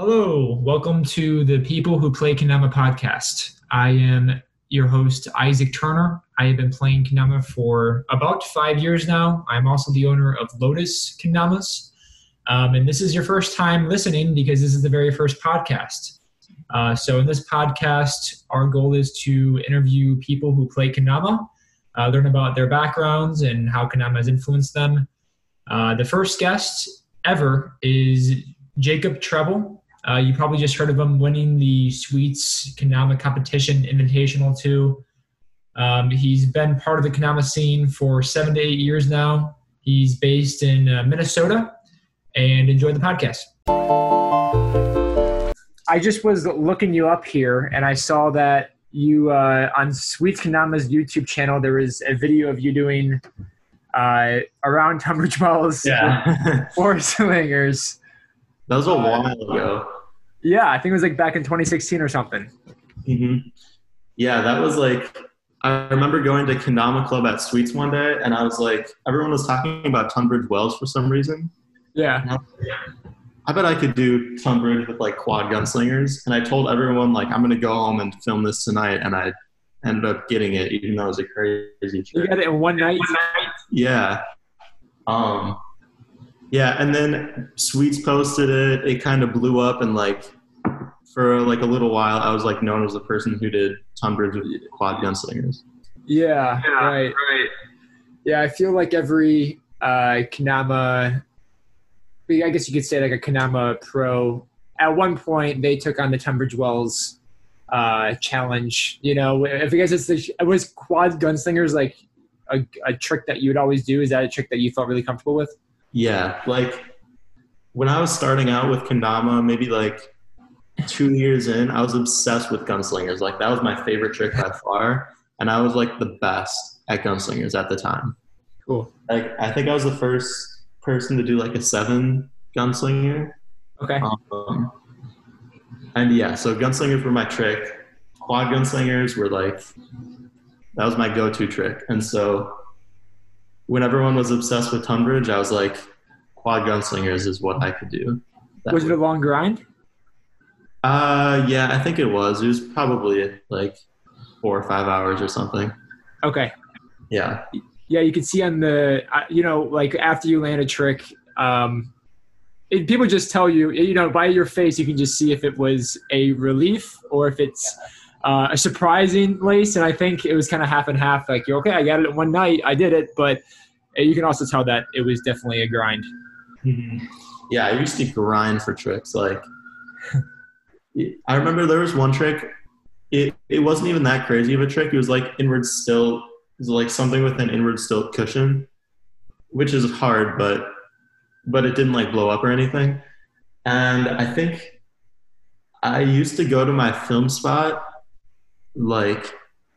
Hello, welcome to the People Who Play Kendama podcast. I am your host, Isaac Turner. I have been playing Kendama for about five years now. I'm also the owner of Lotus Kendamas. Um, and this is your first time listening because this is the very first podcast. Uh, so, in this podcast, our goal is to interview people who play Kendama, uh, learn about their backgrounds and how Kendama has influenced them. Uh, the first guest ever is Jacob Treble. Uh, you probably just heard of him winning the Sweets Kendama Competition Invitational too. Um, he's been part of the Kendama scene for seven to eight years now. He's based in uh, Minnesota and enjoy the podcast. I just was looking you up here and I saw that you uh, on Sweets Kendama's YouTube channel there was a video of you doing uh, around Tunbridge Wells Yeah. for slingers. That was a while ago. Yeah, I think it was like back in 2016 or something. hmm Yeah, that was like, I remember going to Kendama Club at Sweets one day, and I was like, everyone was talking about Tunbridge Wells for some reason. Yeah. I, like, I bet I could do Tunbridge with like quad gunslingers. And I told everyone, like, I'm going to go home and film this tonight. And I ended up getting it, even though it was a crazy You got it in one night. Yeah. Um, yeah, and then Sweets posted it. It kind of blew up, and like for like a little while, I was like known as the person who did Tunbridge with quad gunslingers. Yeah, right. right. Yeah, I feel like every uh, Kendama, I guess you could say like a Kendama pro, at one point they took on the Tunbridge Wells uh, challenge. You know, if you guys, it's the, was quad gunslingers like a, a trick that you would always do? Is that a trick that you felt really comfortable with? Yeah, like when I was starting out with Kendama, maybe like two years in, I was obsessed with gunslingers. Like that was my favorite trick by far, and I was like the best at gunslingers at the time. Cool. Like I think I was the first person to do like a seven gunslinger. Okay. Um, and yeah, so gunslingers were my trick. Quad gunslingers were like that was my go-to trick. And so when everyone was obsessed with Tunbridge, I was like, quad gunslingers is what I could do. That Was it a long grind? uh, yeah, I think it was. It was probably like four or five hours or something. Okay. Yeah. Yeah, you can see on the, uh, you know, like after you land a trick, um, it, people just tell you, you know, by your face, you can just see if it was a relief or if it's uh, a surprising lace. And I think it was kind of half and half. Like, you're okay, I got it one night, I did it, but uh, you can also tell that it was definitely a grind. Yeah, I used to grind for tricks. Like, I remember there was one trick. It it wasn't even that crazy of a trick. It was like inward stilt. It was like something with an inward stilt cushion, which is hard, but but it didn't like blow up or anything. And I think I used to go to my film spot. Like,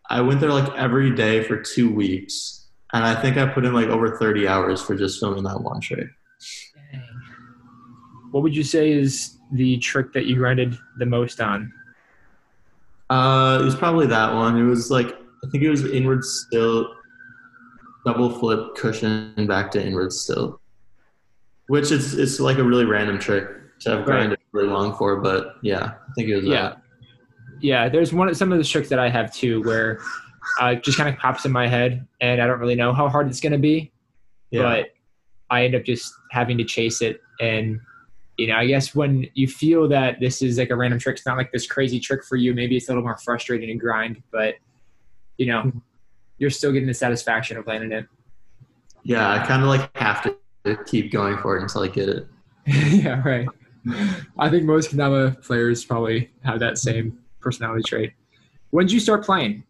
I went there like every day for two weeks, and I think I put in like over thirty hours for just filming that one trick. What would you say is the trick that you grinded the most on? Uh, it was probably that one. It was like I think it was inward stilt, double flip cushion back to inward stilt, which is it's like a really random trick to have grinded really long for. But yeah, I think it was Yeah. that. Yeah, there's one some of the tricks that I have too where uh, it just kind of pops in my head and I don't really know how hard it's going to be. Yeah, but I end up just having to chase it. And you know, I guess when you feel that this is like a random trick, it's not like this crazy trick for you. Maybe it's a little more frustrating to grind, but you know, you're still getting the satisfaction of landing it. yeah. I kind of like have to keep going for it until I get it. yeah, right. I think most Kendama players probably have that same personality trait. When did you start playing?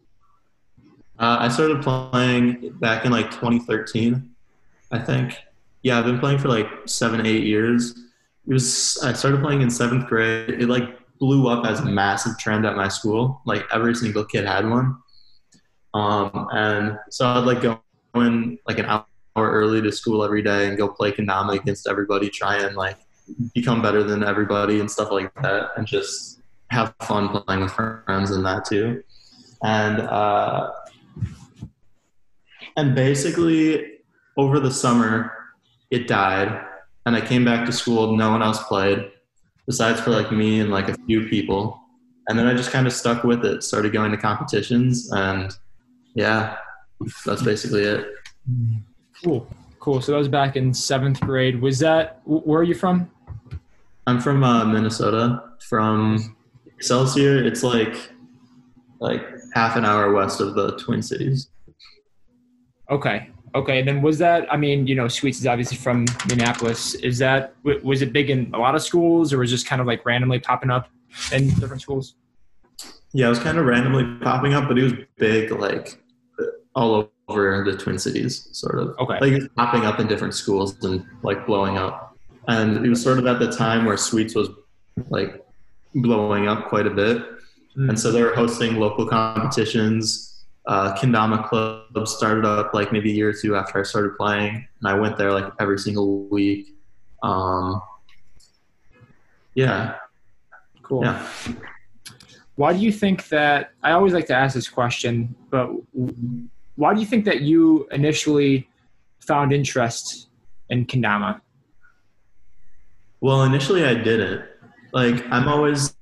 Uh, I started playing back in like 2013, I think. Yeah, I've been playing for like seven, eight years. It was I started playing in seventh grade. It like blew up as a massive trend at my school. Like every single kid had one. Um, and so I'd like go in like an hour early to school every day and go play Kendama against everybody, try and like become better than everybody and stuff like that, and just have fun playing with friends and that too. And uh, and basically over the summer it died and i came back to school no one else played besides for like me and like a few people. And then I just kind of stuck with it, started going to competitions, and yeah, that's basically it. Cool, cool. So that was back in seventh grade. Was that where are you from? I'm from uh, Minnesota, from Excelsior. It's like like half an hour west of the Twin Cities. Okay. Okay. And then was that, I mean, you know, Sweets is obviously from Minneapolis. Is that, was it big in a lot of schools or was it just kind of like randomly popping up in different schools? Yeah, it was kind of randomly popping up, but it was big, like all over the Twin Cities, sort of. Okay. Like it was popping up in different schools and like blowing up. And it was sort of at the time where Sweets was like blowing up quite a bit. Mm. And so they were hosting local competitions uh, Kendama Club started up like maybe a year or two after I started playing, and I went there like every single week. Um, yeah, cool. Yeah. Why do you think that? I always like to ask this question, but why do you think that you initially found interest in kendama? Well, initially I didn't. Like I'm always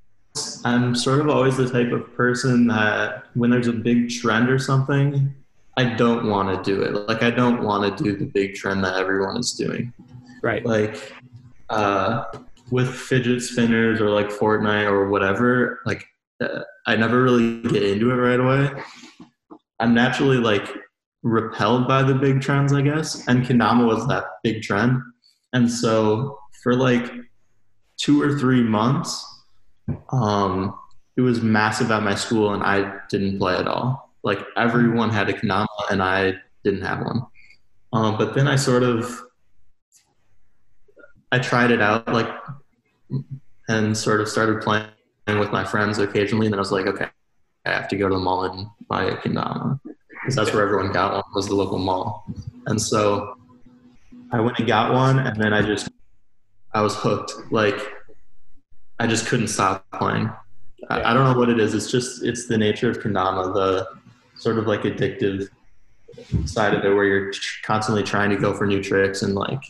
I'm sort of always the type of person that when there's a big trend or something, I don't want to do it. Like I don't want to do the big trend that everyone is doing. Right. Like uh, with fidget spinners or like Fortnite or whatever, like uh, I never really get into it right away. I'm naturally like repelled by the big trends, I guess. And Kendama was that big trend. And so for like two or three months, um, it was massive at my school, and I didn't play at all. Like everyone had a kendama, and I didn't have one. Um, but then I sort of I tried it out, like, and sort of started playing with my friends occasionally. And then I was like, okay, I have to go to the mall and buy a kendama because that's where everyone got one was the local mall. And so I went and got one, and then I just I was hooked. Like I just couldn't stop playing. Yeah. I, I, don't know what it is. It's just it's the nature of kendama, the sort of like addictive side of it, where you're constantly trying to go for new tricks and like,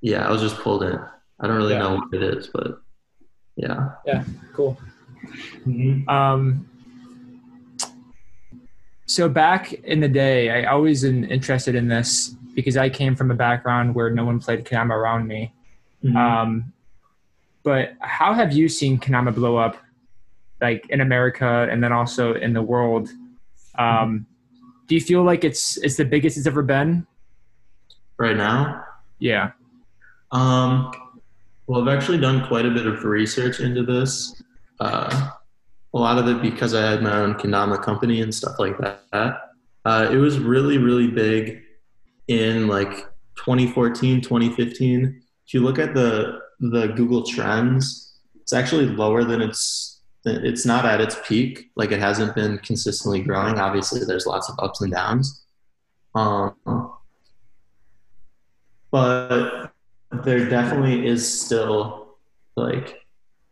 yeah, I was just pulled in. I don't really yeah. know what it is, but yeah. Yeah. Cool. Mm-hmm. Um. So back in the day, I always been interested in this because I came from a background where no one played Kendama around me. Mm-hmm. Um, but how have you seen Kendama blow up, like in America and then also in the world? Um, do you feel like it's it's the biggest it's ever been? Right now? Yeah. Um, well, I've actually done quite a bit of research into this. Uh, a lot of it because I had my own Kendama company and stuff like that. Uh, it was really, really big in like 2014, 2015. If you look at the the Google Trends, it's actually lower than it's it's not at its peak. Like it hasn't been consistently growing. Obviously, there's lots of ups and downs. Um, but there definitely is still like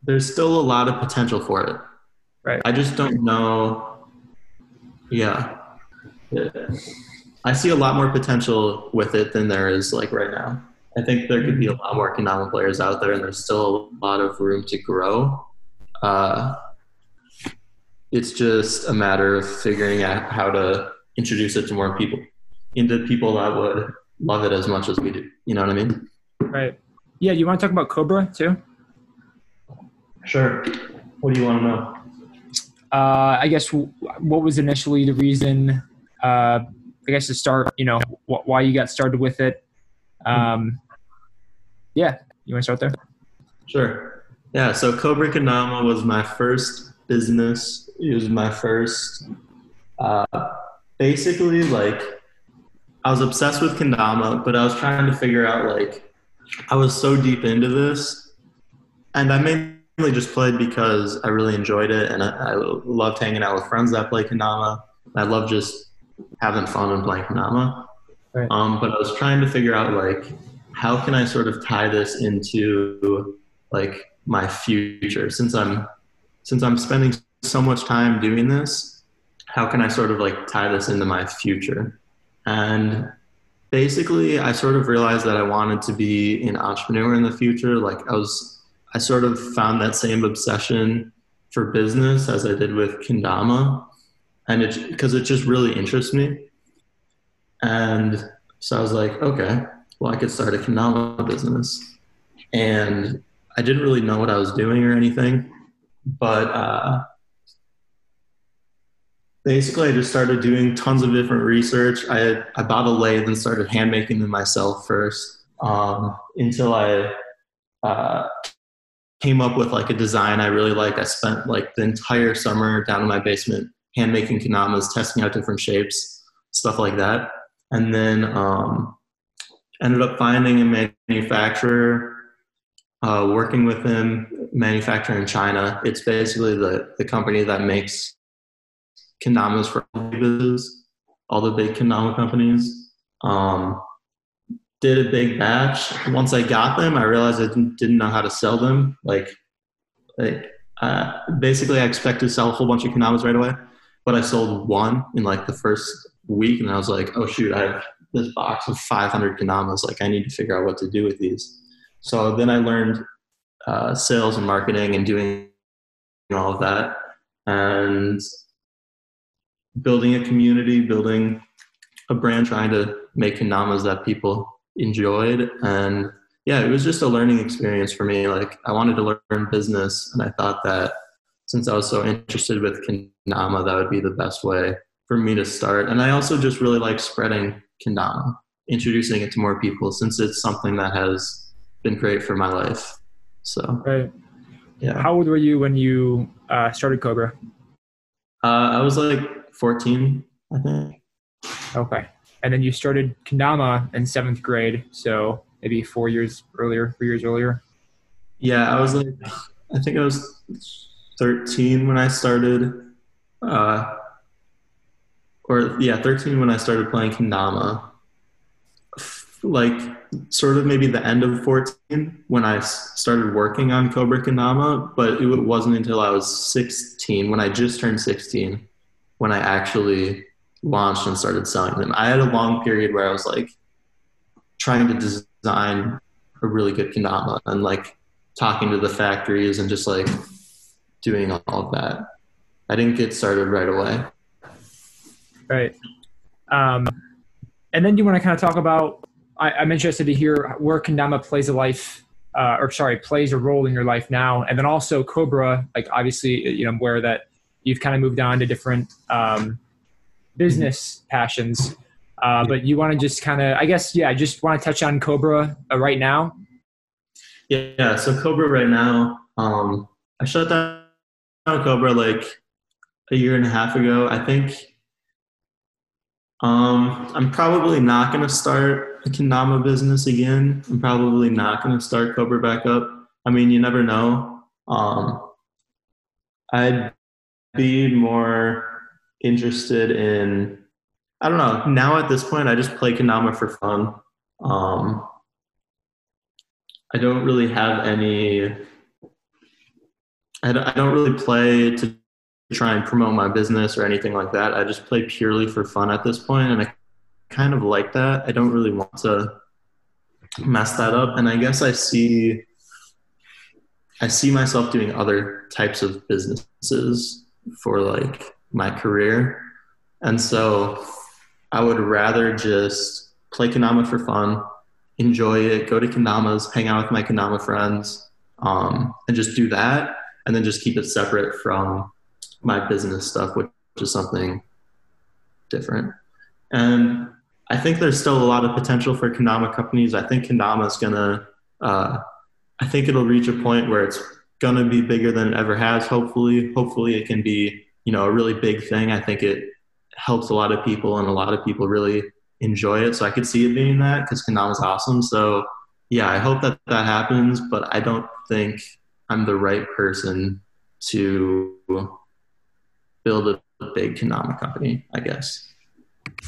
there's still a lot of potential for it. Right. I just don't know. Yeah. I see a lot more potential with it than there is like right now. I think there could be a lot more Kendama players out there, and there's still a lot of room to grow. Uh, it's just a matter of figuring out how to introduce it to more people, into people that would love it as much as we do. You know what I mean? Right. Yeah. You want to talk about Cobra too? Sure. What do you want to know? Uh, I guess what was initially the reason? Uh, I guess to start, you know, wh- why you got started with it, um, yeah, you want to start there? Sure. Yeah, so Cobra Kendama was my first business. It was my first, uh, basically, like, I was obsessed with Kendama, but I was trying to figure out, like, I was so deep into this. And I mainly just played because I really enjoyed it and I, I loved hanging out with friends that play Kendama. I love just having fun and playing Kendama. Right. Um, but I was trying to figure out like how can I sort of tie this into like my future since I'm since I'm spending so much time doing this. How can I sort of like tie this into my future? And basically, I sort of realized that I wanted to be an entrepreneur in the future. Like I was I sort of found that same obsession for business as I did with Kendama, and it because it just really interests me. And so I was like, okay, well, I could start a Kendama business, and I didn't really know what I was doing or anything, but uh, basically I just started doing tons of different research. I I bought a lathe and started hand making them myself first um, until I uh, came up with like a design I really liked. I spent like the entire summer down in my basement hand making kendamas, testing out different shapes, stuff like that, and then um, ended up finding a manufacturer. Uh, working with him, manufacturer in China. It's basically the, the company that makes kendamas for all the big kendama companies. Um, did a big batch. Once I got them, I realized I didn't, didn't know how to sell them. Like, like uh, basically, I expected to sell a whole bunch of kendamas right away, but I sold one in like the first week, and I was like, oh shoot, I have this box of 500 kendamas. Like, I need to figure out what to do with these. So then I learned uh, sales and marketing and doing all of that, and building a community, building a brand, trying to make kendamas that people enjoyed. And yeah, it was just a learning experience for me. Like I wanted to learn business, and I thought that since I was so interested with kendama, that would be the best way for me to start. And I also just really like spreading kendama, introducing it to more people, since it's something that has been great for my life. So right. Yeah. How old were you when you uh, started Cobra? Uh, I was like 14, I think. Okay. And then you started Kendama in seventh grade, so maybe four years earlier, three years earlier. Yeah, I was like, I think I was 13 when I started, uh, or yeah, 13 when I started playing Kendama. Like, sort of maybe the end of 14 when I started working on Cobra Kendama, but it wasn't until I was 16 when I just turned 16 when I actually launched and started selling them. I had a long period where I was like trying to design a really good kendama and like talking to the factories and just like doing all of that. I didn't get started right away. Right. Um, and then you want to kind of talk about, I, I'm interested to hear where kendama plays a life uh, or sorry, plays a role in your life now. And then also Cobra, like obviously, you know, where that you've kind of moved on to different um, business passions. Uh, but you want to just kind of, I guess, yeah, I just want to touch on Cobra uh, right now. Yeah, so Cobra right now, um, I shut down Cobra like a year and a half ago. I think um, I'm probably not going to start a kendama business again. I'm probably not going to start Cobra back up. I mean, you never know. Um, I'd be more interested in I don't know. Now at this point, I just play Kendama for fun. Um, I don't really have any. I don't, I don't really play to try and promote my business or anything like that. I just play purely for fun at this point, and I kind of like that. I don't really want to mess that up, and I guess I see. I see myself doing other types of businesses for like my career. And so I would rather just play Kendama for fun, enjoy it, go to Kanamas, hang out with my Kendama friends, um, and just do that. And then just keep it separate from my business stuff, which is something different. And I think there's still a lot of potential for Kendama companies. I think Kendama is going to, uh, I think it'll reach a point where it's going to be bigger than it ever has. Hopefully, hopefully it can be you know a really big thing. I think it helps a lot of people, and a lot of people really enjoy it. So I could see it being that because Kendama is awesome. So yeah, I hope that that happens, but I don't think I'm the right person to build a big Kendama company. I guess.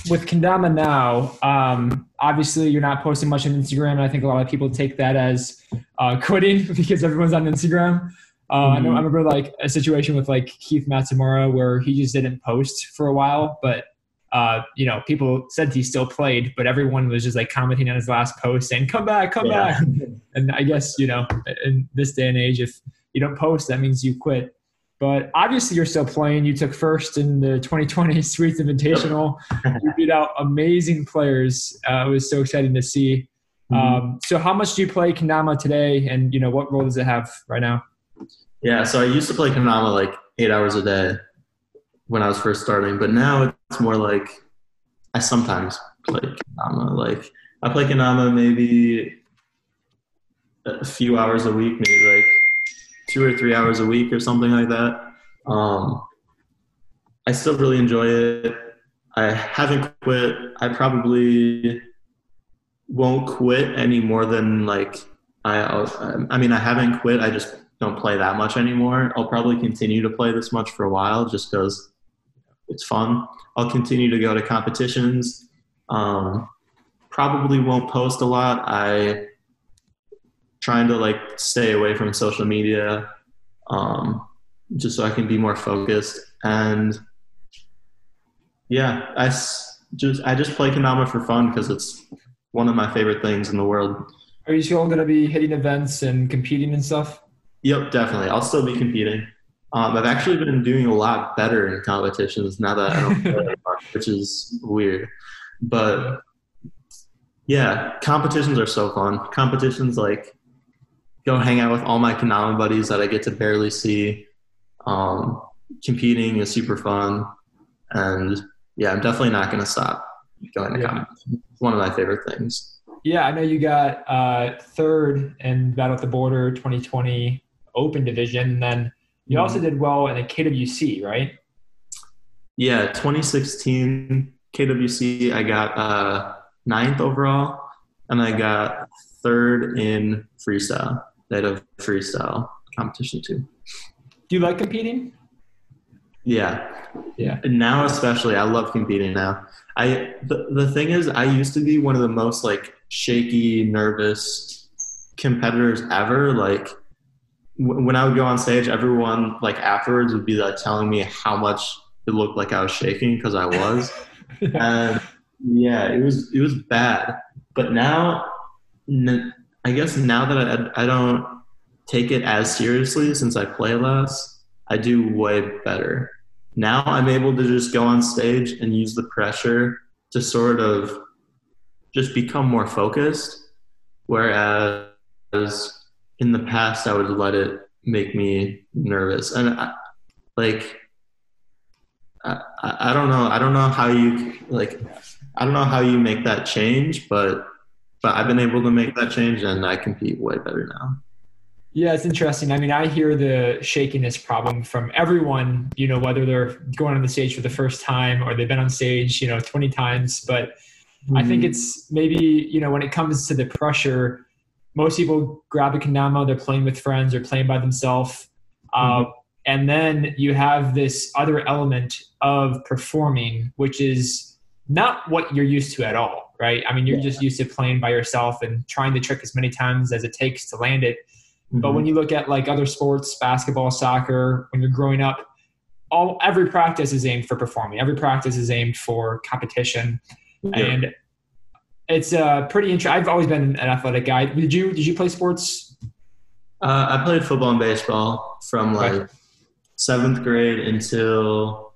With Kendama now, um, obviously you're not posting much on Instagram, and I think a lot of people take that as uh, quitting because everyone's on Instagram. Uh, mm-hmm. I, know, I remember like a situation with like Keith Matsumura where he just didn't post for a while, but uh, you know, people said he still played, but everyone was just like commenting on his last post saying, "Come back, come yeah. back." and I guess you know, in this day and age, if you don't post, that means you quit. But obviously, you're still playing. You took first in the 2020 Sweets Invitational. you beat out amazing players. Uh, it was so exciting to see. Mm-hmm. Um, so, how much do you play Kendama today, and you know what role does it have right now? Yeah, so I used to play Kendama like eight hours a day when I was first starting, but now it's more like I sometimes play Kendama. Like I play Kendama maybe a few hours a week, maybe like two or three hours a week or something like that. Um, I still really enjoy it. I haven't quit. I probably won't quit any more than like I. I mean, I haven't quit. I just don't play that much anymore. I'll probably continue to play this much for a while, just because it's fun. I'll continue to go to competitions. Um, probably won't post a lot. I trying to like stay away from social media, um, just so I can be more focused. And yeah, I just I just play Kendama for fun because it's one of my favorite things in the world. Are you still going to be hitting events and competing and stuff? Yep, definitely. I'll still be competing. Um, I've actually been doing a lot better in competitions now that I don't play anymore, which is weird. But yeah, competitions are so fun. Competitions like go hang out with all my Kendama buddies that I get to barely see. Um, competing is super fun, and yeah, I'm definitely not going to stop going to yeah. It's one of my favorite things. Yeah, I know you got uh, third in Battle at the Border 2020 Open Division, and then you also mm-hmm. did well in the KWC, right? Yeah, 2016 KWC, I got uh, ninth overall, and I got third in freestyle. They had a freestyle competition too. Do you like competing? Yeah, yeah. And now especially, I love competing now. I the, the thing is, I used to be one of the most like shaky, nervous competitors ever. Like when I would go on stage, everyone like afterwards would be like telling me how much it looked like I was shaking because I was, and yeah, it was it was bad. But now, I guess now that I I don't take it as seriously since I play less, I do way better. Now I'm able to just go on stage and use the pressure to sort of just become more focused, whereas in the past I would let it make me nervous. And I, like, I, I don't know. I don't know how you like. I don't know how you make that change, but but I've been able to make that change, and I compete way better now. Yeah, it's interesting. I mean, I hear the shakiness problem from everyone, you know, whether they're going on the stage for the first time or they've been on stage, you know, 20 times. But mm-hmm. I think mm-hmm. it's maybe, you know, when it comes to the pressure, most people grab a kendama, they're playing with friends or playing by themselves. Uh, mm-hmm. and then you have this other element of performing, which is not what you're used to at all, right? I mean, you're yeah. just used to playing by yourself and trying the trick as many times as it takes to land it. Mm-hmm. But when you look at like other sports, basketball, soccer, when you're growing up, all every practice is aimed for performing. Every practice is aimed for competition. Yeah. And it's uh, pretty interesting. I've always been an athletic guy. Did you did you play sports? Uh, I played football and baseball from like okay. seventh grade until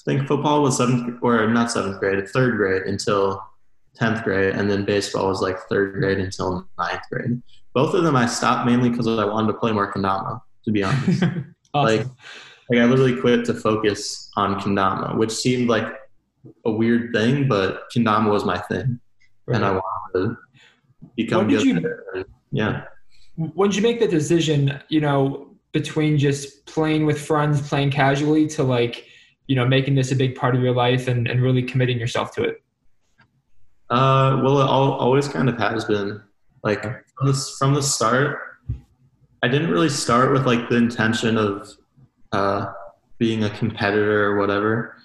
I think football was seventh or not seventh grade, third grade until tenth grade, and then baseball was like third grade until ninth grade. Both of them I stopped mainly because I wanted to play more kendama. To be honest, awesome. like like I literally quit to focus on kendama, which seemed like a weird thing, but kendama was my thing right. and I wanted to become good. You, yeah. When did you make the decision, you know, between just playing with friends, playing casually, to like, you know, making this a big part of your life and, and really committing yourself to it? Uh, well, it all, always kind of has been. Like from the, from the start, I didn't really start with like the intention of uh, being a competitor or whatever.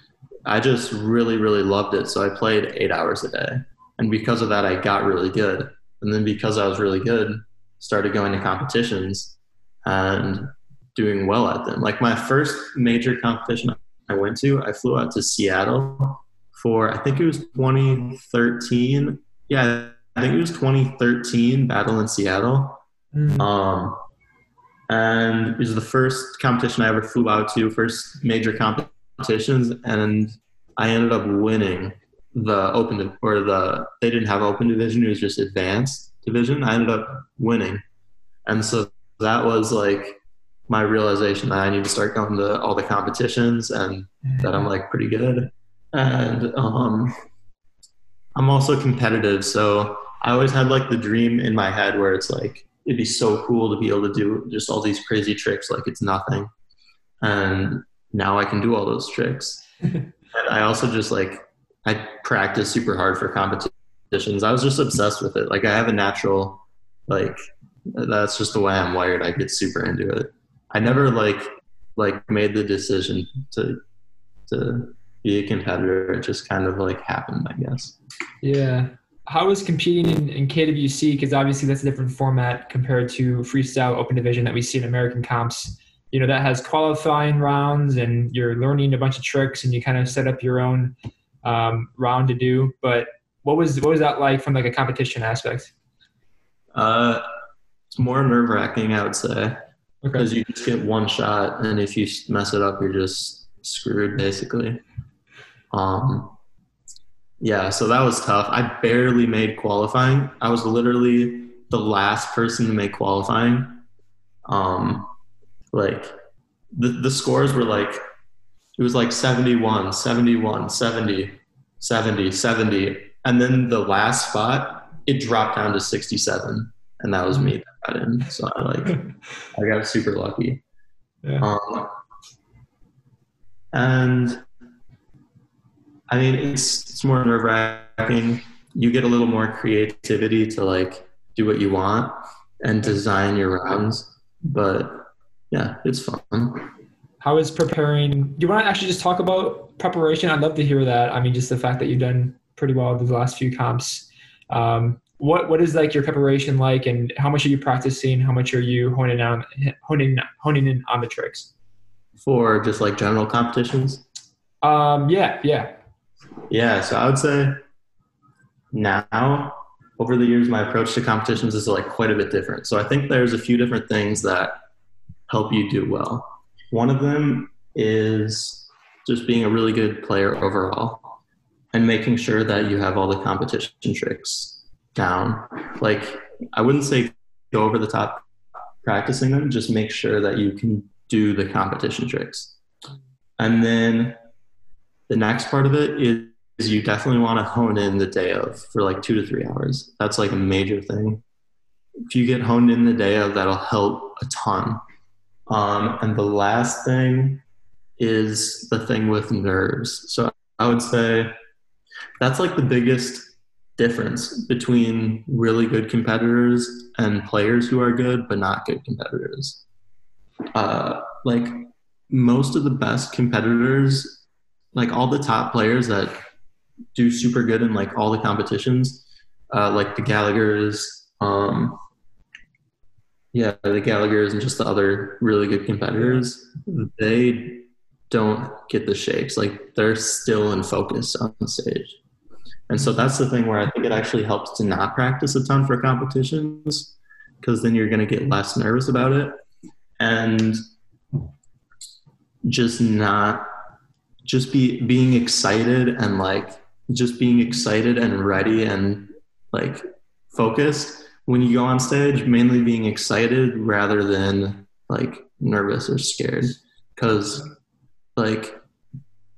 I just really, really loved it. So I played eight hours a day. And because of that, I got really good. And then because I was really good, started going to competitions and doing well at them. Like my first major competition I went to, I flew out to Seattle for I think it was 2013. Yeah, I think it was 2013 Battle in Seattle. Mm. Um, and it was the first competition I ever flew out to, first major competitions, and I ended up winning the open or the they didn't have open division; it was just advanced division. I ended up winning, and so that was like my realization that I need to start going to all the competitions and that I'm like pretty good. And um, I'm also competitive, so I always had like the dream in my head where it's like it'd be so cool to be able to do just all these crazy tricks like it's nothing. And now I can do all those tricks. and I also just like I practice super hard for competitions. I was just obsessed with it. Like I have a natural like that's just the way I'm wired. I get super into it. I never like like made the decision to to be a competitor. It just kind of like happened, I guess. Yeah. How was competing in, in KWC? Because obviously that's a different format compared to freestyle open division that we see in American comps. You know that has qualifying rounds, and you're learning a bunch of tricks, and you kind of set up your own um, round to do. But what was what was that like from like a competition aspect? Uh, it's more nerve wracking, I would say, Okay. because you just get one shot, and if you mess it up, you're just screwed, basically. Um, yeah, so that was tough. I barely made qualifying. I was literally the last person to make qualifying. Um, like the the scores were like it was like 71, 71, 70, 70, 70, and then the last spot it dropped down to 67, and that was me that got in. So I like I got super lucky. Yeah. Um, and I mean, it's it's more nerve wracking. You get a little more creativity to like do what you want and design your rounds, but yeah, it's fun. How is preparing? Do you want to actually just talk about preparation? I'd love to hear that. I mean, just the fact that you've done pretty well the last few comps. Um, what what is like your preparation like, and how much are you practicing? How much are you honing on honing honing in on the tricks? For just like general competitions, Um, yeah, yeah. Yeah. So I would say now, over the years, my approach to competitions is like quite a bit different. So I think there's a few different things that help you do well. One of them is just being a really good player overall and making sure that you have all the competition tricks down. Like, I wouldn't say go over the top practicing them, just make sure that you can do the competition tricks. And then the next part of it is, is you definitely want to hone in the day of for like two to three hours. That's like a major thing. If you get honed in the day of, that'll help a ton. Um, and the last thing is the thing with nerves. So I would say that's like the biggest difference between really good competitors and players who are good but not good competitors. Uh, like most of the best competitors, like all the top players that do super good in like all the competitions, uh, like the Gallagher's, um, yeah, the Gallagher's and just the other really good competitors, they don't get the shakes. Like they're still in focus on stage. And so that's the thing where I think it actually helps to not practice a ton for competitions because then you're going to get less nervous about it and just not just be being excited and like just being excited and ready and like focused when you go on stage mainly being excited rather than like nervous or scared because like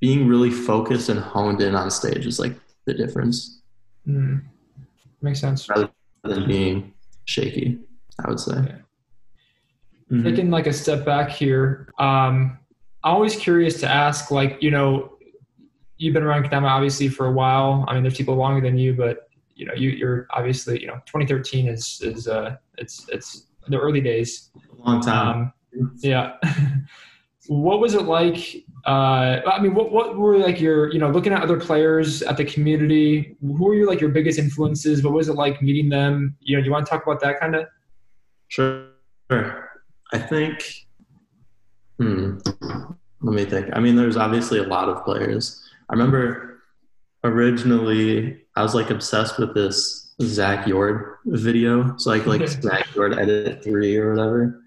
being really focused and honed in on stage is like the difference Mm. Makes sense. rather than being shaky i would say Yeah. Mhm. taking like a step back here um always curious to ask like you know you've been around Kendama obviously for a while. I mean there's people longer than you but you know you, you're obviously you know 2013 is is uh it's it's the early days. Long time. Um yeah. What was it like uh i mean what, what were like your you know looking at other players at the community who were your like your biggest influences? What was it like meeting them? You know do you want to talk about that kind of Sure. I think. Hmm. Let me think. I mean, there's obviously a lot of players. I remember originally I was like obsessed with this Zach Yord video. So like like Zach Yord edit three or whatever.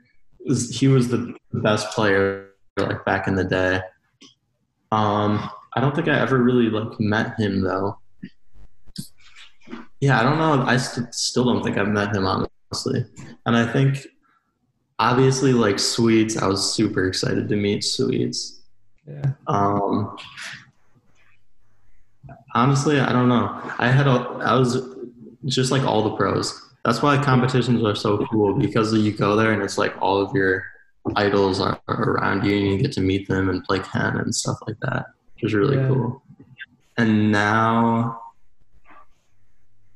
Was, he was the best player like back in the day. Um, I don't think I ever really like met him though. Yeah, I don't know. I st- still don't think I've met him honestly, and I think obviously like Sweets. I was super excited to meet Sweets. Yeah. Um, honestly, I don't know. I had a, I was just like all the pros. That's why competitions are so cool because you go there and it's like all of your idols are around you and you get to meet them and play Ken and stuff like that, which is really Yeah. cool. And now,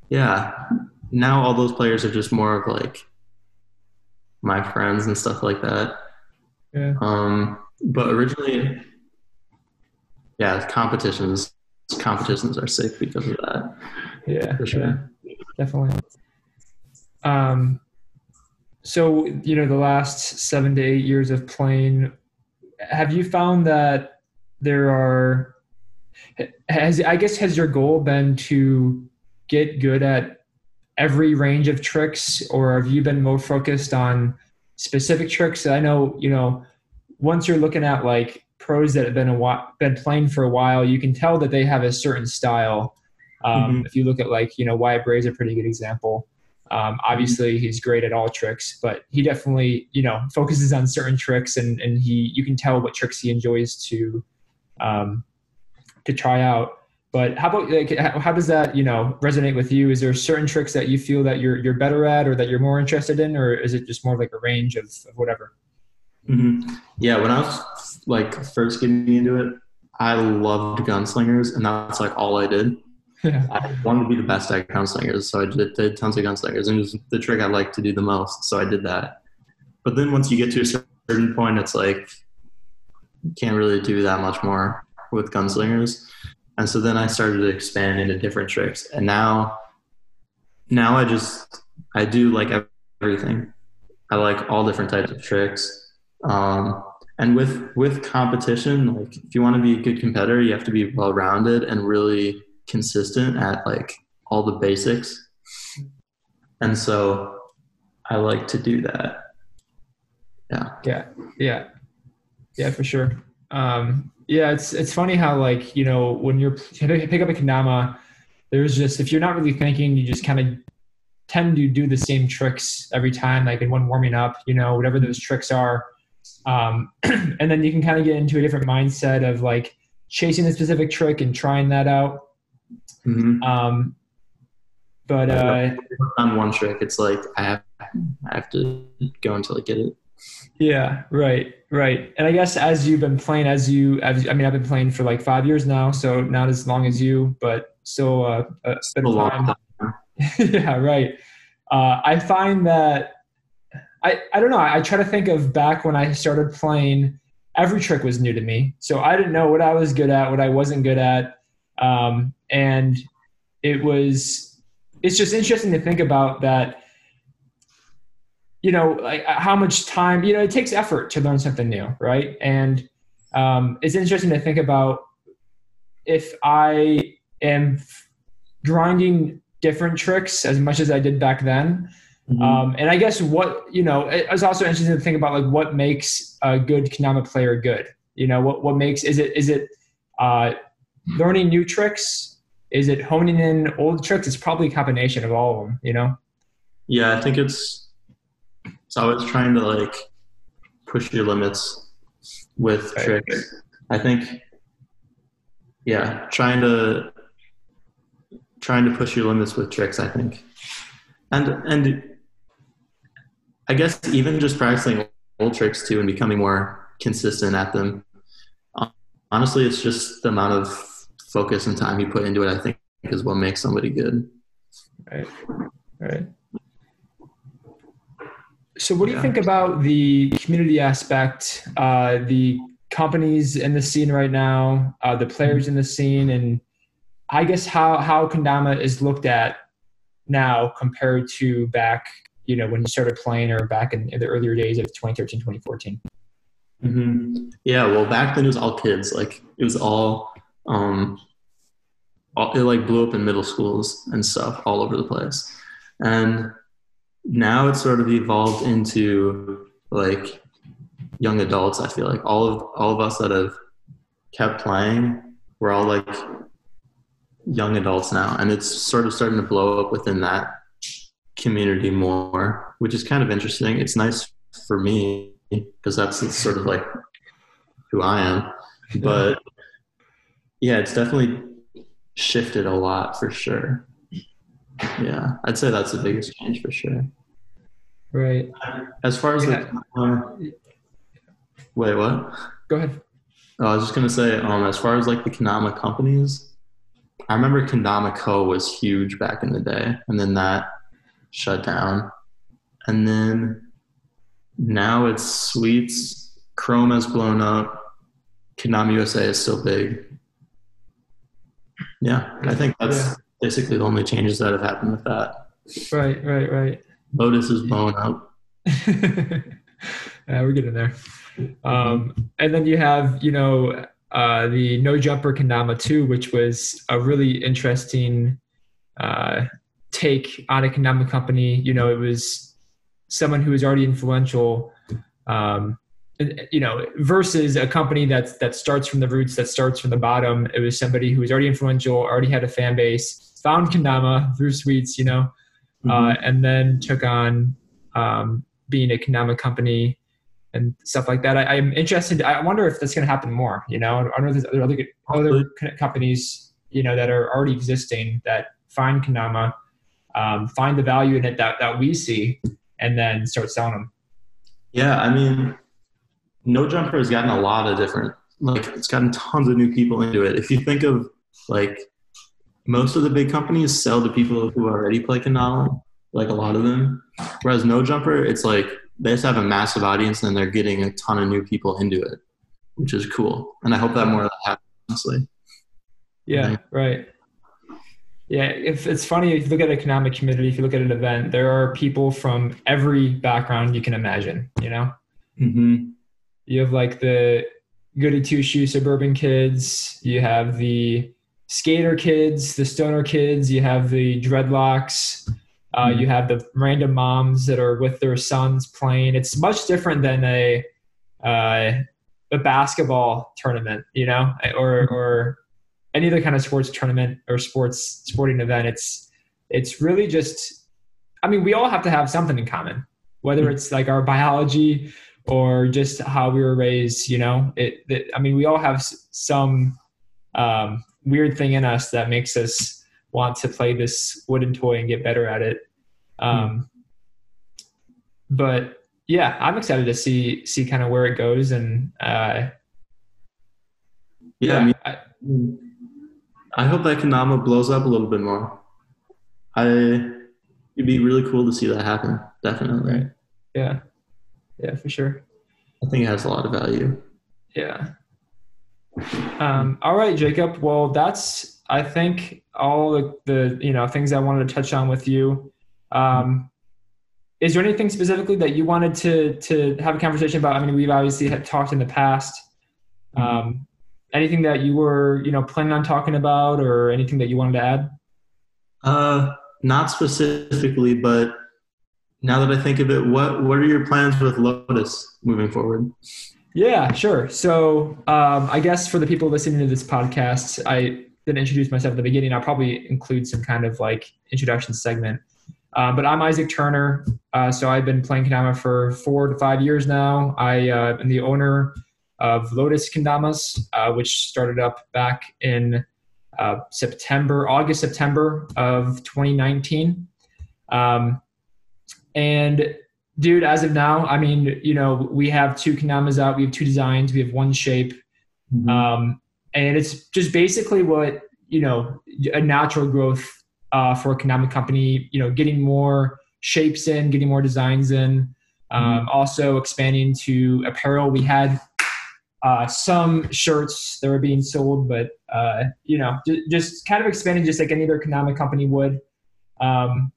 yeah, now all those players are just more of like my friends and stuff like that. Yeah. Um, but originally, yeah, competitions competitions are sick because of that. Yeah. For sure. yeah, definitely. Um, so you know, the last seven to eight years of playing, have you found that there are has I guess has your goal been to get good at every range of tricks, or have you been more focused on specific tricks? I know you know once you're looking at like pros that have been a while, been playing for a while, you can tell that they have a certain style. Um, Mhm. If you look at like you know Wyatt Bray is a pretty good example. Um, obviously, he's great at all tricks, but he definitely you know focuses on certain tricks, and and he you can tell what tricks he enjoys to um, to try out. But how about like how does that you know resonate with you? Is there certain tricks that you feel that you're you're better at, or that you're more interested in, or is it just more like a range of, of whatever? hmm Yeah, when I was like first getting into it, I loved gunslingers, and that's like all I did. Yeah. I wanted to be the best at gunslingers, so I did, did tons of gunslingers, and it was the trick I liked to do the most, so I did that. But then once you get to a certain point, it's like you can't really do that much more with gunslingers, and so then I started to expand into different tricks, and now, now I just I do like everything. I like all different types of tricks. Um, and with with competition, like if you want to be a good competitor, you have to be well rounded and really consistent at like all the basics. And so I like to do that. Yeah. Yeah, yeah, yeah, for sure. Um, yeah, it's it's funny how like you know when you're pick up a kendama, there's just if you're not really thinking, you just kind of tend to do the same tricks every time, like in one warming up, you know, whatever those tricks are, um, and then you can kind of get into a different mindset of like chasing a specific trick and trying that out. hmm Um, but uh, On one trick, it's like I have I have to go until I get it. Yeah, right, right. And I guess as you've been playing, as you, as, I mean, I've been playing for like five years now, so not as long as you, but still uh, a bit A of long time. time. yeah, right. Uh, I find that I, I don't know. I, I try to think of back when I started playing. Every trick was new to me, so I didn't know what I was good at, what I wasn't good at, um, and it was. It's just interesting to think about that you know like uh, how much time you know it takes effort to learn something new right? And um, it's interesting to think about if i am grinding different tricks as much as i did back then Mhm. um, and i guess what you know it was also interesting to think about like what makes a good kendama player good you know what, what makes is it is it uh, learning new tricks? Is it honing in old tricks? It's probably a combination of all of them you know? Yeah, I think it's it's always trying to like push your limits with Right. tricks. I think yeah, trying to trying to push your limits with tricks, I think. And and I guess even just practicing old tricks too and becoming more consistent at them. Honestly, it's just the amount of focus and time you put into it, I think is what makes somebody good. Right. Right. So, what do you think about the community aspect, uh, the companies in the scene right now, uh, the players in the scene, and I guess how how Kendama is looked at now compared to back, you know, when you started playing or back in, the earlier days of 2013, 2014? hmm Yeah, well, back then it was all kids. Like it was all, um, all, it like blew up in middle schools and stuff all over the place. And now it's sort of evolved into like young adults. I feel like all of all of us that have kept playing, we're all like young adults now, and it's sort of starting to blow up within that community more, which is kind of interesting. It's nice for me because that's sort of like who I am, but yeah, it's definitely shifted a lot for sure. Yeah, I'd say that's the biggest change for sure. Right. As far as yeah. the um, wait, what? Go ahead. Oh, I was just gonna say, um, as far as like the Kendama companies, I remember Kendama Co was huge back in the day, and then that shut down, and then now it's Sweets. Krom has blown up. Kendama USA is still big. Yeah, I think that's yeah. basically the only changes that have happened with that. Right, right, right. Lotus is blown up. yeah, we're getting there. Um, and then you have, you know, uh, the No Jumper Kendama 2, which was a really interesting uh, take on a Kendama company. You know, it was someone who was already influential, um, you know, versus a company that that starts from the roots, that starts from the bottom. It was somebody who was already influential, already had a fan base, found Kendama through Sweets, you know, mm-hmm. uh, and then took on um, being a Kendama company and stuff like that. I, am interested. I wonder if that's going to happen more. You know, I wonder if there's other other companies you know that are already existing that find Kendama, um, find the value in it that that we see, and then start selling them. Yeah, I mean, No Jumper has gotten a lot of different. Like, it's gotten tons of new people into it. If you think of like most of the big companies sell to people who already play Kendama, like a lot of them. Whereas No Jumper, it's like they just have a massive audience and they're getting a ton of new people into it, which is cool. And I hope that more of that happens, honestly. Yeah, right. Yeah, if it's funny, if you look at an economic community, if you look at an event, there are people from every background you can imagine, you know? Mm-hmm. You have like the goody two shoe suburban kids, you have the skater kids, the stoner kids, you have the dreadlocks, uh, mm-hmm. You have the random moms that are with their sons playing. It's much different than a uh, a basketball tournament, you know, or mm-hmm. or any other kind of sports tournament or sports sporting event. It's it's really just. I mean, we all have to have something in common, whether mm-hmm. it's like our biology or just how we were raised. You know, it. it I mean, we all have some um, weird thing in us that makes us want to play this wooden toy and get better at it. Um, but yeah, I'm excited to see see kind of where it goes and uh, yeah, yeah I, mean, I, I, hope that Kendama blows up a little bit more. I it'd be really cool to see that happen. Definitely. Right. Yeah. Yeah, for sure. I think it has a lot of value. Yeah. Um, all right, Jacob. Well, that's I think all the, the you know things I wanted to touch on with you. Um, is there anything specifically that you wanted to to have a conversation about? I mean, we've obviously had talked in the past. Mm-hmm. Um, anything that you were you know planning on talking about, or anything that you wanted to add? Uh, not specifically, but now that I think of it, what what are your plans with Lotus moving forward? Yeah, sure. So um, I guess for the people listening to this podcast, I didn't introduce myself at the beginning, I'll probably include some kind of like introduction segment. Um, but I'm Isaac Turner. Uh, so I've been playing kendama for four to five years now. I uh, am the owner of Lotus Kendamas, uh, which started up back in uh, September, August, September of 2019. Um, and dude, as of now, I mean, you know, we have two kendamas out. We have two designs. We have one shape. Mm-hmm. Um, and it's just basically what you know a natural growth uh, for a kendama company. You know, getting more shapes in, getting more designs in. Um, mm-hmm. Also expanding to apparel. We had uh, some shirts that were being sold, but uh, you know, j- just kind of expanding, just like any other kendama company would. Um,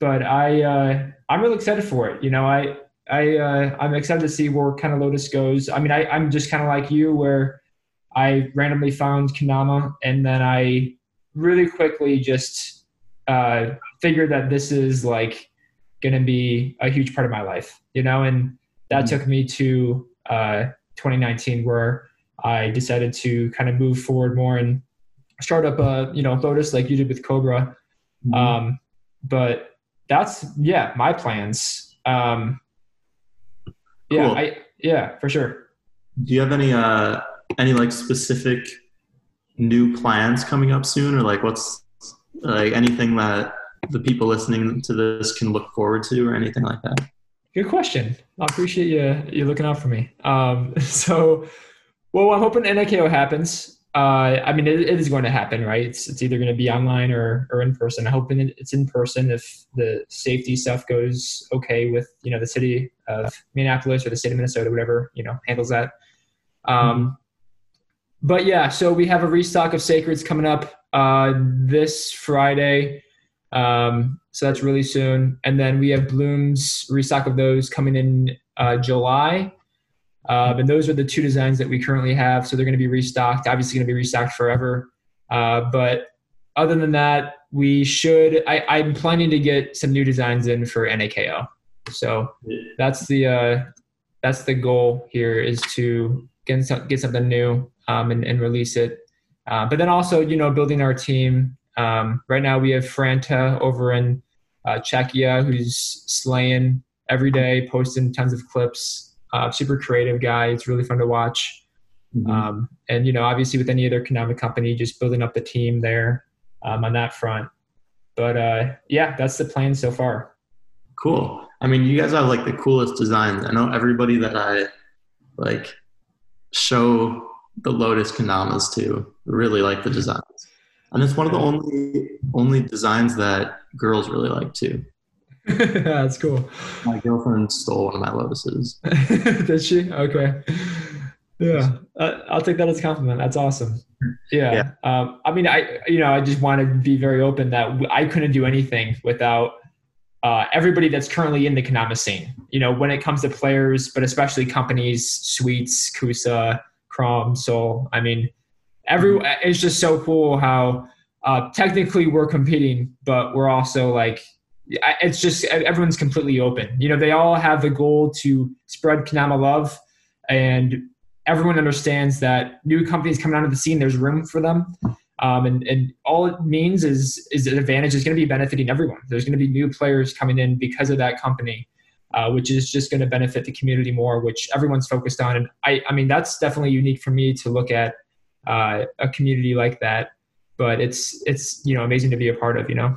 but I, uh, I'm really excited for it. You know, I, I, uh, I'm excited to see where kind of Lotus goes. I mean, I, I'm just kind of like you, where I randomly found Kendama and then I really quickly just uh, figured that this is like going to be a huge part of my life, you know, and that mm-hmm. took me to uh, 2019 where I decided to kind of move forward more and start up a, you know, Lotus like you did with Cobra. Mm-hmm. Um, but that's, yeah, my plans. Um, yeah, cool. I, yeah, for sure. Do you have any, uh, any like specific new plans coming up soon or like what's like anything that the people listening to this can look forward to or anything like that? Good question. I appreciate you you looking out for me. Um, so, well, I'm hoping NAKO happens. Uh, I mean, it, it is going to happen, right? It's it's either going to be online or or in person. I'm hoping it's in person if the safety stuff goes okay with you know the city of Minneapolis or the state of Minnesota, whatever you know handles that. Um, but yeah, so we have a restock of Sacreds coming up uh, this Friday. Um, so that's really soon. And then we have Bloom's restock of those coming in uh, July. Uh, and those are the two designs that we currently have. So they're going to be restocked, obviously going to be restocked forever. Uh, but other than that, we should, I, I'm planning to get some new designs in for NAKO. So that's the, uh, that's the goal here is to get, some, get something new um, and, and release it. Uh, but then also, you know, building our team. Um, right now, we have Franta over in uh, Czechia who's slaying every day, posting tons of clips. Uh, super creative guy. It's really fun to watch. Mm-hmm. Um, and you know, obviously, with any other Kendama company, just building up the team there um, on that front. But uh, yeah, that's the plan so far. Cool. I mean, you guys have like the coolest designs. I know everybody that I like show the Lotus Kendamas to Really like the designs, and it's one of the only only designs that girls really like too. That's cool. My girlfriend stole one of my lotuses. Did she? Okay. Yeah, uh, I'll take that as a compliment. That's awesome. Yeah. yeah. Um, I mean, I you know I just want to be very open that I couldn't do anything without uh, everybody that's currently in the Kendama scene. You know, when it comes to players, but especially companies, Sweets, Kusa, Krom, Soul. I mean, every mm-hmm. it's just so cool how uh, technically we're competing, but we're also like it's just everyone's completely open. You know, they all have the goal to spread Kendama love, and everyone understands that new companies coming onto the scene, there's room for them. Um, and, and all it means is is an advantage is going to be benefiting everyone. There's going to be new players coming in because of that company, uh, which is just going to benefit the community more, which everyone's focused on. And I, I mean, that's definitely unique for me to look at uh, a community like that. But it's it's you know amazing to be a part of. You know.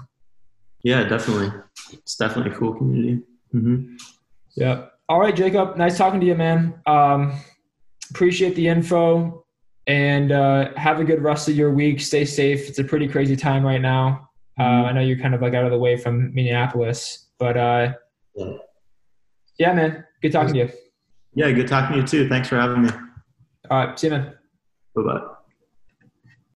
Yeah, definitely. It's definitely a cool community. Mm-hmm. Yeah. All right, Jacob. Nice talking to you, man. Um, appreciate the info and uh, have a good rest of your week. Stay safe. It's a pretty crazy time right now. Uh, mm-hmm. I know you're kind of like out of the way from Minneapolis, but uh, yeah. yeah, man. Good talking to you. Yeah, good talking to you too. Thanks for having me. All right. See you, man. Bye bye.